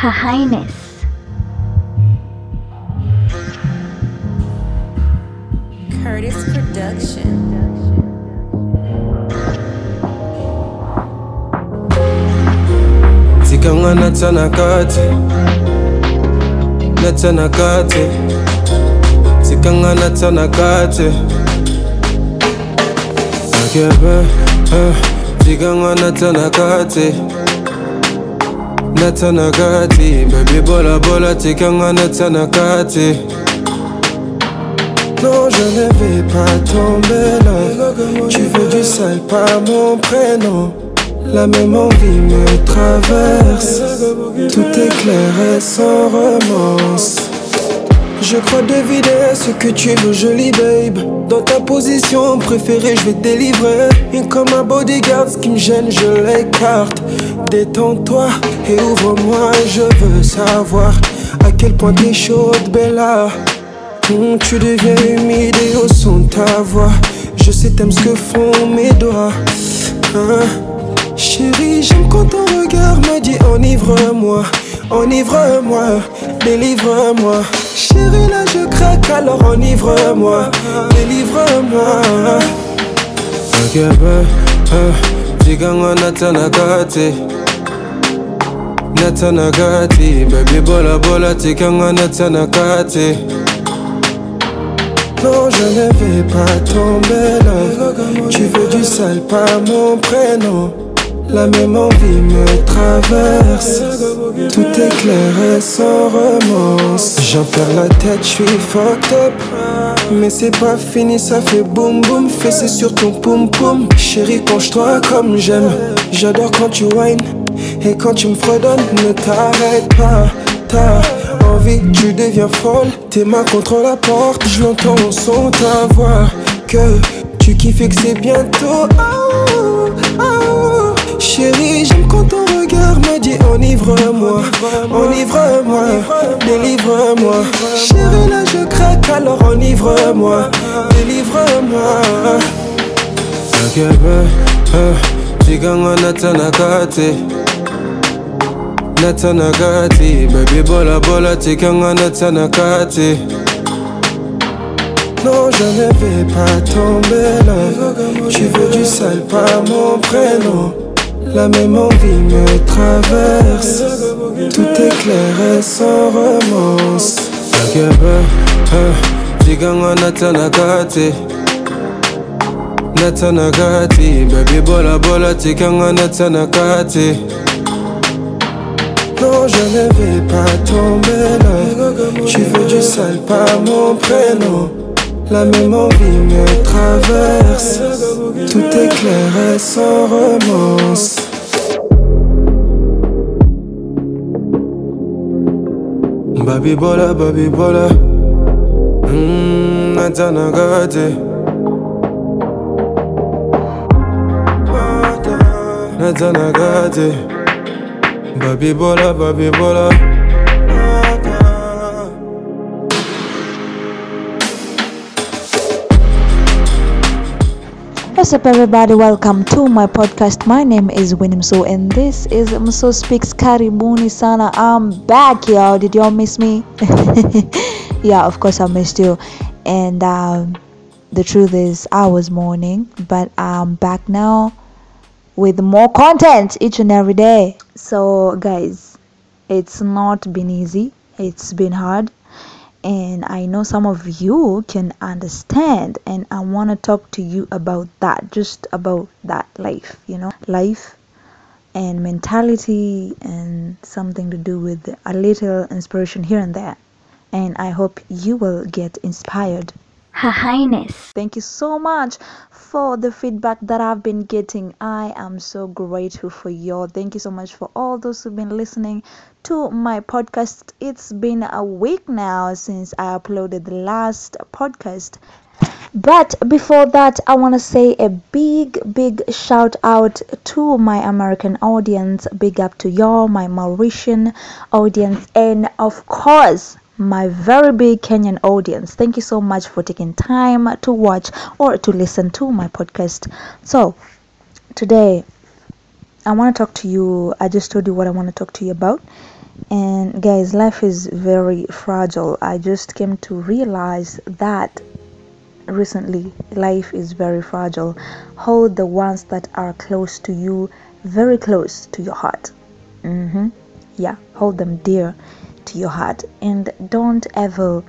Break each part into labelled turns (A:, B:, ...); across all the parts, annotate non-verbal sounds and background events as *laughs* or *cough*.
A: Her Highness.
B: Curtis Production.
C: Zikanga natsana kati Natsana kati Zikanga natsana kati Akebe eh, Zikanga natsana Non, je ne vais pas tomber là. Tu veux du sale, pas mon prénom. La même envie me traverse. Tout est clair et sans romance. Je crois deviner ce que tu veux, jolie babe. Dans ta position préférée, je vais te délivrer. Et comme un bodyguard, ce qui me gêne, je l'écarte. Détends-toi et ouvre-moi, je veux savoir à quel point t'es chaude, Bella. Hum, tu deviens humide et au son de ta voix. Je sais, t'aimes ce que font mes doigts. Hein? Chérie, j'aime quand ton regard me dit enivre-moi, enivre-moi, délivre-moi. Chérie, là je craque, alors enivre-moi, délivre-moi. Ok, ben, hein, Ziganga natanagati, natanagati, baby bola bola, Ziganga natanagati. Non, je ne vais pas tomber là. Tu veux du sale, pas mon prénom. La même envie me traverse. Tout est clair et sans romance. J'en perds la tête, je suis fucked up. Mais c'est pas fini, ça fait boum boum. Fais sur ton poum poum. Chérie, penche-toi comme j'aime. J'adore quand tu whines. Et quand tu me fredonnes, ne t'arrête pas. T'as envie, tu deviens folle. Tes mains contre la porte, je l'entends son ta voix. Que tu kiffes et que c'est bientôt. Oh, oh. Chérie, j'aime quand ton regard me dit enivre-moi, enivre-moi, délivre-moi. Chérie, là je craque, alors enivre-moi, délivre-moi. natsa na kati bebi bolabola tikanga natsa na kati Non, je ne vais pas tomber là. Tu veux du sale, pas mon prénom. La même envie me traverse. Tout est clair et sans romance. Tiganga natsa na kati Natsa na kati Baby bola bola tiganga natsa na kati je ne vais pas tomber là. Tu veux du sale, pas mon prénom. La même envie me traverse. Tout est clair et sans romance. Baby bola, baby bola. Natanagati. Baby bola, baby bola.
D: What's up, everybody? Welcome to my podcast. My name is Winnie Mso, and this is Mso Speaks Karibuni Sana. I'm back, y'all. Did y'all miss me? *laughs* yeah, of course, I missed you. And um, the truth is, I was mourning, but I'm back now with more content each and every day. So, guys, it's not been easy, it's been hard, and I know some of you can understand. And I want to talk to you about that, just about that life, you know, life and mentality, and something to do with a little inspiration here and there. And I hope you will get inspired
A: Her Highness.
D: Thank you so much for the feedback that I've been getting. I am so grateful for y'all. Thank you so much for all those who've been listening to my podcast. It's been a week now since I uploaded the last podcast. But before that, I want to say a big, big shout out to my American audience. Big up to y'all, my Mauritian audience, and of course, my very big Kenyan audience. Thank you so much for taking time to watch or to listen to my podcast. So, today I want to talk to you. I just told you what I want to talk to you about, And guys, life is very fragile. I just came to realize that recently. Life is very fragile. Hold the ones that are close to you very close to your heart. hmm Yeah, hold them dear to your heart. And don't ever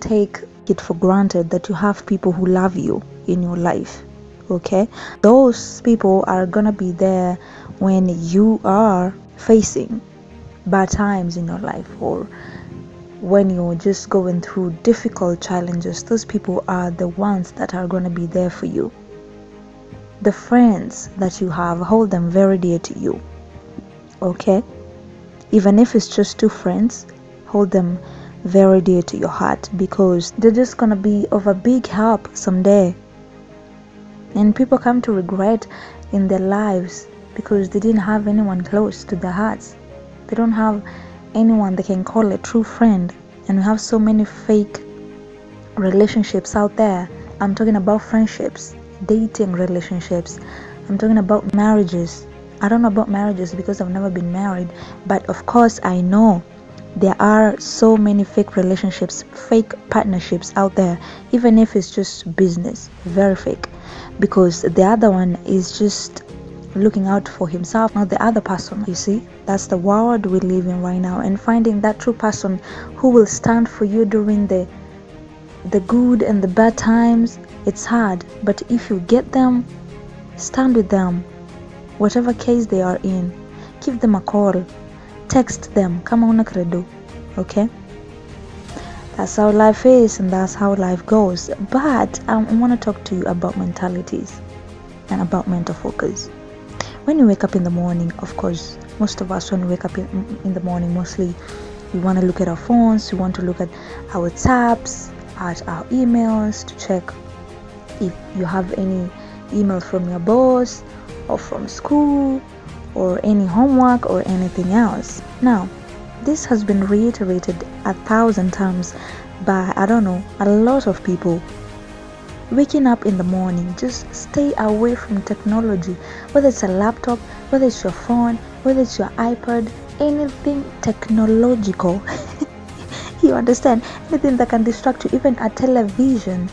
D: take it for granted that you have people who love you in your life. Okay? Those people are gonna be there when you are facing bad times in your life or when you're just going through difficult challenges, those people are the ones that are to be there for you. The friends that you have, hold them very dear to you. Okay? Even if it's just two friends, hold them very dear to your heart because they're just to be of a big help someday. And people come to regret in their lives because they didn't have anyone close to their hearts. They don't have anyone they can call a true friend. And we have so many fake relationships out there. I'm talking about friendships, dating relationships. I'm talking about marriages. I don't know about marriages because I've never been married, but of course I know there are so many fake relationships, fake partnerships out there, even if it's just business, very fake. Because the other one is just looking out for himself, not the other person. You see, that's the world we live in right now, and finding that true person who will stand for you during the the good and the bad times, it's hard. But if you get them, stand with them, whatever case they are in. Give them a call, text them. Come on, a credo, okay? That's how life is, and that's how life goes. But I want to talk to you about mentalities and about mental focus when you wake up in the morning of course most of us when we wake up in, in the morning mostly we want to look at our phones we want to look at our tabs at our emails to check if you have any email from your boss or from school or any homework or anything else. Now this has been reiterated a thousand times by i don't know a lot of people. Waking up in the morning just stay away from technology whether it's a laptop whether it's your phone whether it's your ipad anything technological. *laughs* You understand? Anything that can distract you even a television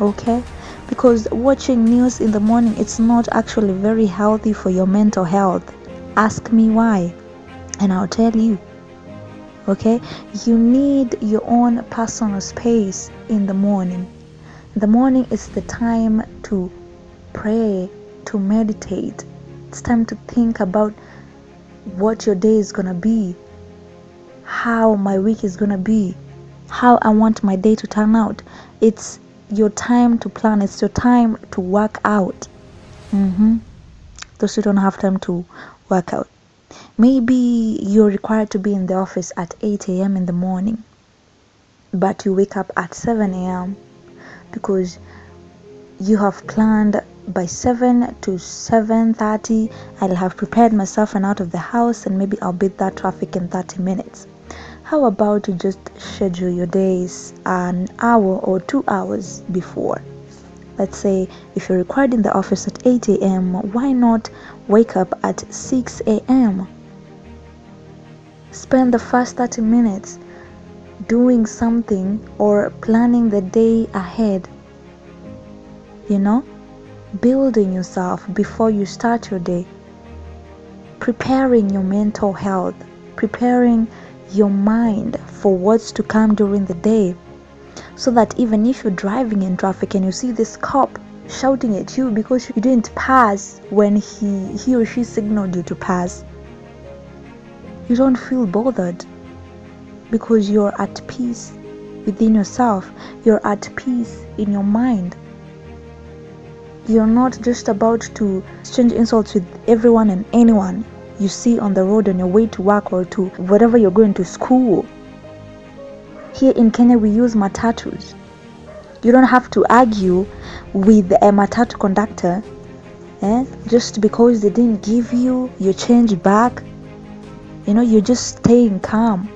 D: okay because watching news in the morning it's not actually very healthy for your mental health ask me why and i'll tell you okay you need your own personal space in the morning the morning is the time to pray, to meditate. It's time to think about what your day is to be, how my week is to be, how I want my day to turn out. It's your time to plan, it's your time to work out. Mm-hmm. Those who don't have time to work out. Maybe you're required to be in the office at 8 a.m. in the morning, but you wake up at 7 a.m because you have planned by 7 to 7.30 i'll have prepared myself and out of the house and maybe i'll beat that traffic in 30 minutes how about you just schedule your days an hour or two hours before? Let's say if you're required in the office at 8 a.m why not wake up at 6 a.m spend the first 30 minutes doing something or planning the day ahead. You know, building yourself before you start your day, preparing your mental health, preparing your mind for what's to come during the day. So that even if you're driving in traffic and you see this cop shouting at you because you didn't pass when he, he or she signaled you to pass, you don't feel bothered because you're at peace within yourself, you're at peace in your mind. You're not just about to exchange insults with everyone and anyone you see on the road on your way to work or to whatever you're going to school. Here in Kenya, we use matatus. You don't have to argue with a matatu conductor eh? just because they didn't give you your change back. You know, you're just staying calm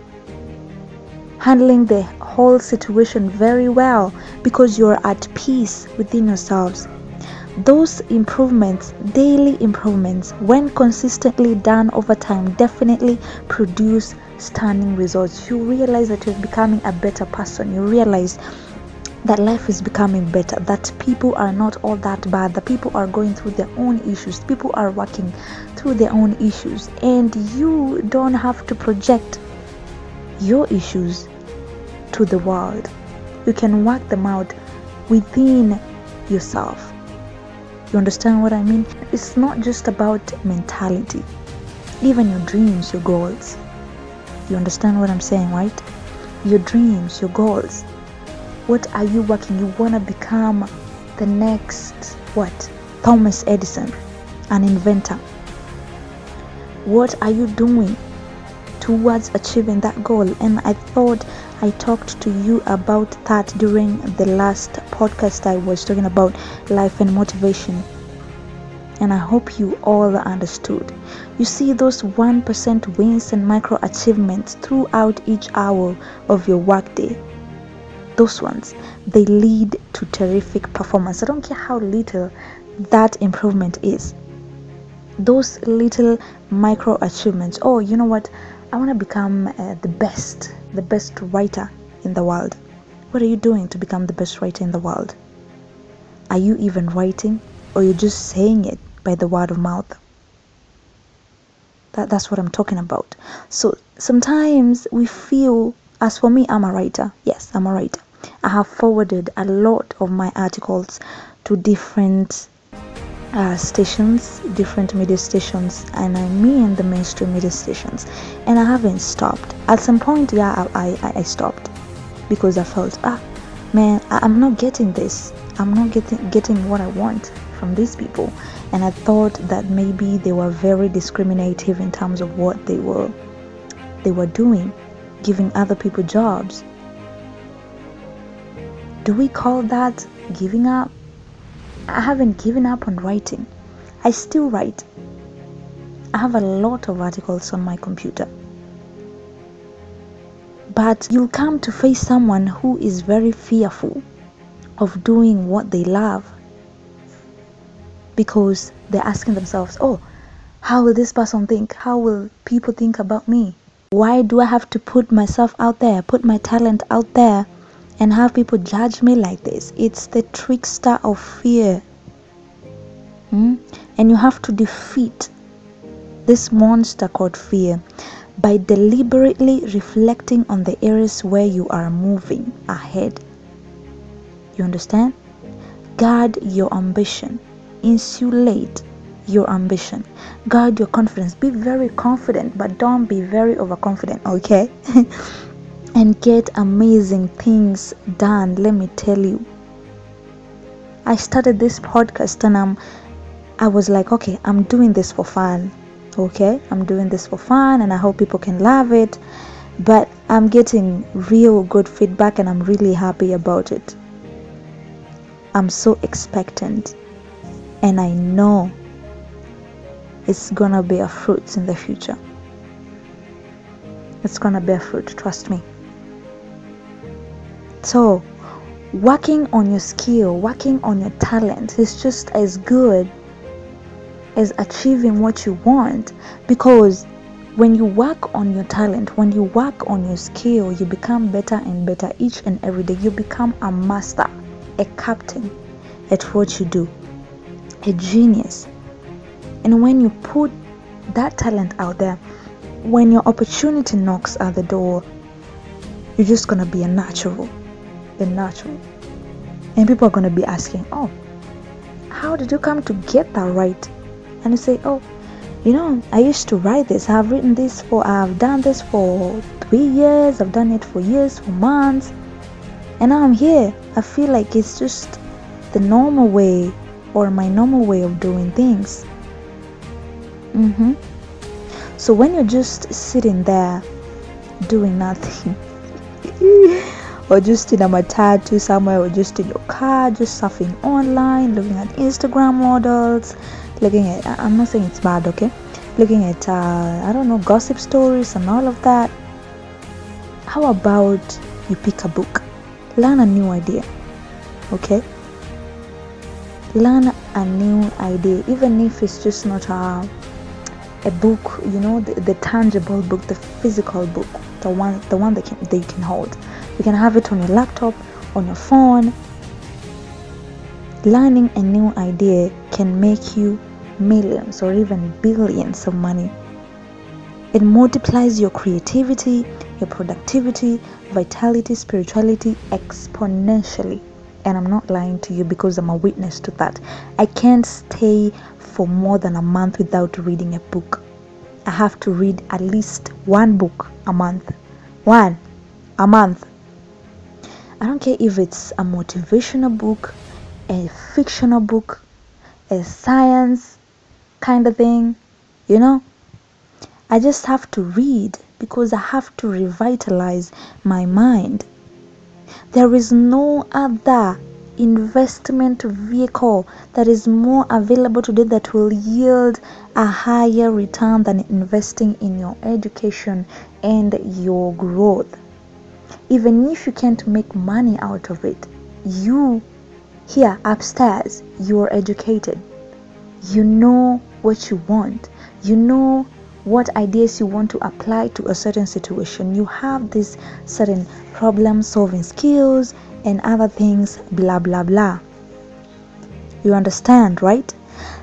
D: handling the whole situation very well because you're at peace within yourselves. Those improvements, daily improvements, when consistently done over time, definitely produce stunning results. You realize that you're becoming a better person. You realize that life is becoming better, that people are not all that bad, that people are going through their own issues, people are working through their own issues, and you don't have to project your issues to the world. You can work them out within yourself. You understand what I mean? It's not just about mentality, even your dreams, your goals. You understand what I'm saying, right? Your dreams, your goals. What are you working? You want to become the next, what? Thomas Edison, an inventor. What are you doing towards achieving that goal? And I thought I talked to you about that during the last podcast I was talking about life and motivation. And I hope you all understood. You see those 1% wins and micro achievements throughout each hour of your workday. Those ones, they lead to terrific performance. I don't care how little that improvement is. Those little micro achievements. Oh, you know what? I want to become uh, the best, the best writer in the world. What are you doing to become the best writer in the world? Are you even writing or you're just saying it by the word of mouth? That, that's what I'm talking about. So sometimes we feel, as for me, I'm a writer. Yes, I'm a writer. I have forwarded a lot of my articles to different uh, stations, different media stations, and I mean the mainstream media stations. And I haven't stopped. At some point, yeah, I, I, I stopped because I felt, ah, man, I, I'm not getting this. I'm not getting getting what I want from these people. And I thought that maybe they were very discriminative in terms of what they were they were doing, giving other people jobs. Do we call that giving up? I haven't given up on writing. I still write. I have a lot of articles on my computer. But you'll come to face someone who is very fearful of doing what they love because they're asking themselves, oh, how will this person think? How will people think about me? Why do I have to put myself out there, put my talent out there, and have people judge me like this? It's the trickster of fear. Hmm? And you have to defeat this monster called fear by deliberately reflecting on the areas where you are moving ahead. You understand? Guard your ambition insulate your ambition guard your confidence be very confident but don't be very overconfident okay *laughs* and get amazing things done let me tell you i started this podcast and i'm i was like okay i'm doing this for fun okay i'm doing this for fun and i hope people can love it but i'm getting real good feedback and i'm really happy about it i'm so expectant and I know it's gonna bear fruits in the future. It's gonna bear fruit, trust me. So, working on your skill, working on your talent is just as good as achieving what you want because when you work on your talent, when you work on your skill, you become better and better each and every day. You become a master, a captain at what you do a genius. And when you put that talent out there, when your opportunity knocks at the door, you're just gonna be a natural. A natural. And people are gonna be asking, Oh, how did you come to get that right? And you say, Oh, you know, I used to write this. I've written this for I've done this for three years, I've done it for years, for months. And now I'm here. I feel like it's just the normal way or my normal way of doing things. Mm-hmm. So when you're just sitting there doing nothing, *laughs* or just in a matatu somewhere, or just in your car, just surfing online, looking at Instagram models, looking at, I'm not saying it's bad, okay? Looking at, uh, I don't know, gossip stories and all of that. How about you pick a book, learn a new idea, okay? learn a new idea even if it's just not a, a book you know the, the tangible book the physical book the one the one that, can, you can hold you can have it on your laptop on your phone. Learning a new idea can make you millions or even billions of money. It multiplies your creativity your productivity vitality spirituality exponentially. And i'm not lying to you because i'm a witness to that. I can't stay for more than a month without reading a book. I have to read at least one book a month. One a month i don't care if it's a motivational book a fictional book a science kind of thing you know i just have to read because i have to revitalize my mind there is no other investment vehicle that is more available today that will yield a higher return than investing in your education and your growth. Even if you can't make money out of it, you here upstairs, you are educated. You know what you want. You know what ideas you want to apply to a certain situation. You have these certain problem solving skills and other things, blah blah blah. You understand, right?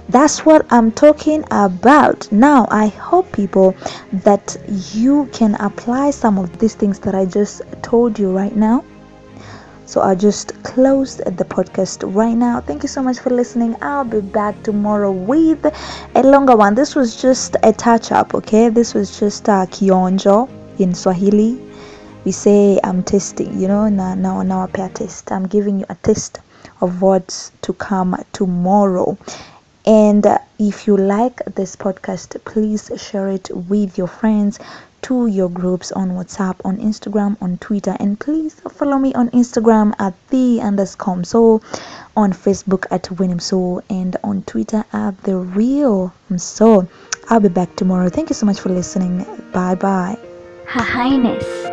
D: That's what I'm talking about. Now, I hope people that you can apply some of these things that I just told you right now. So I'll just close the podcast right now. Thank you so much for listening. I'll be back tomorrow with a longer one. This was just a touch up, okay? This was just a kionjo in Swahili. We say I'm testing, you know, now now now a pair taste. I'm giving you a taste of what's to come tomorrow. And if you like this podcast, please share it with your friends, to your groups on WhatsApp, on Instagram, on Twitter, and please follow me on Instagram at the underscore so, on Facebook at Winnie Mso, and on Twitter at the real so. I'll be back tomorrow. Thank you so much for listening. Bye bye.
A: Her Highness.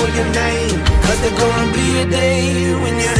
B: for your
E: name.
B: Cause there's gonna be a day when you're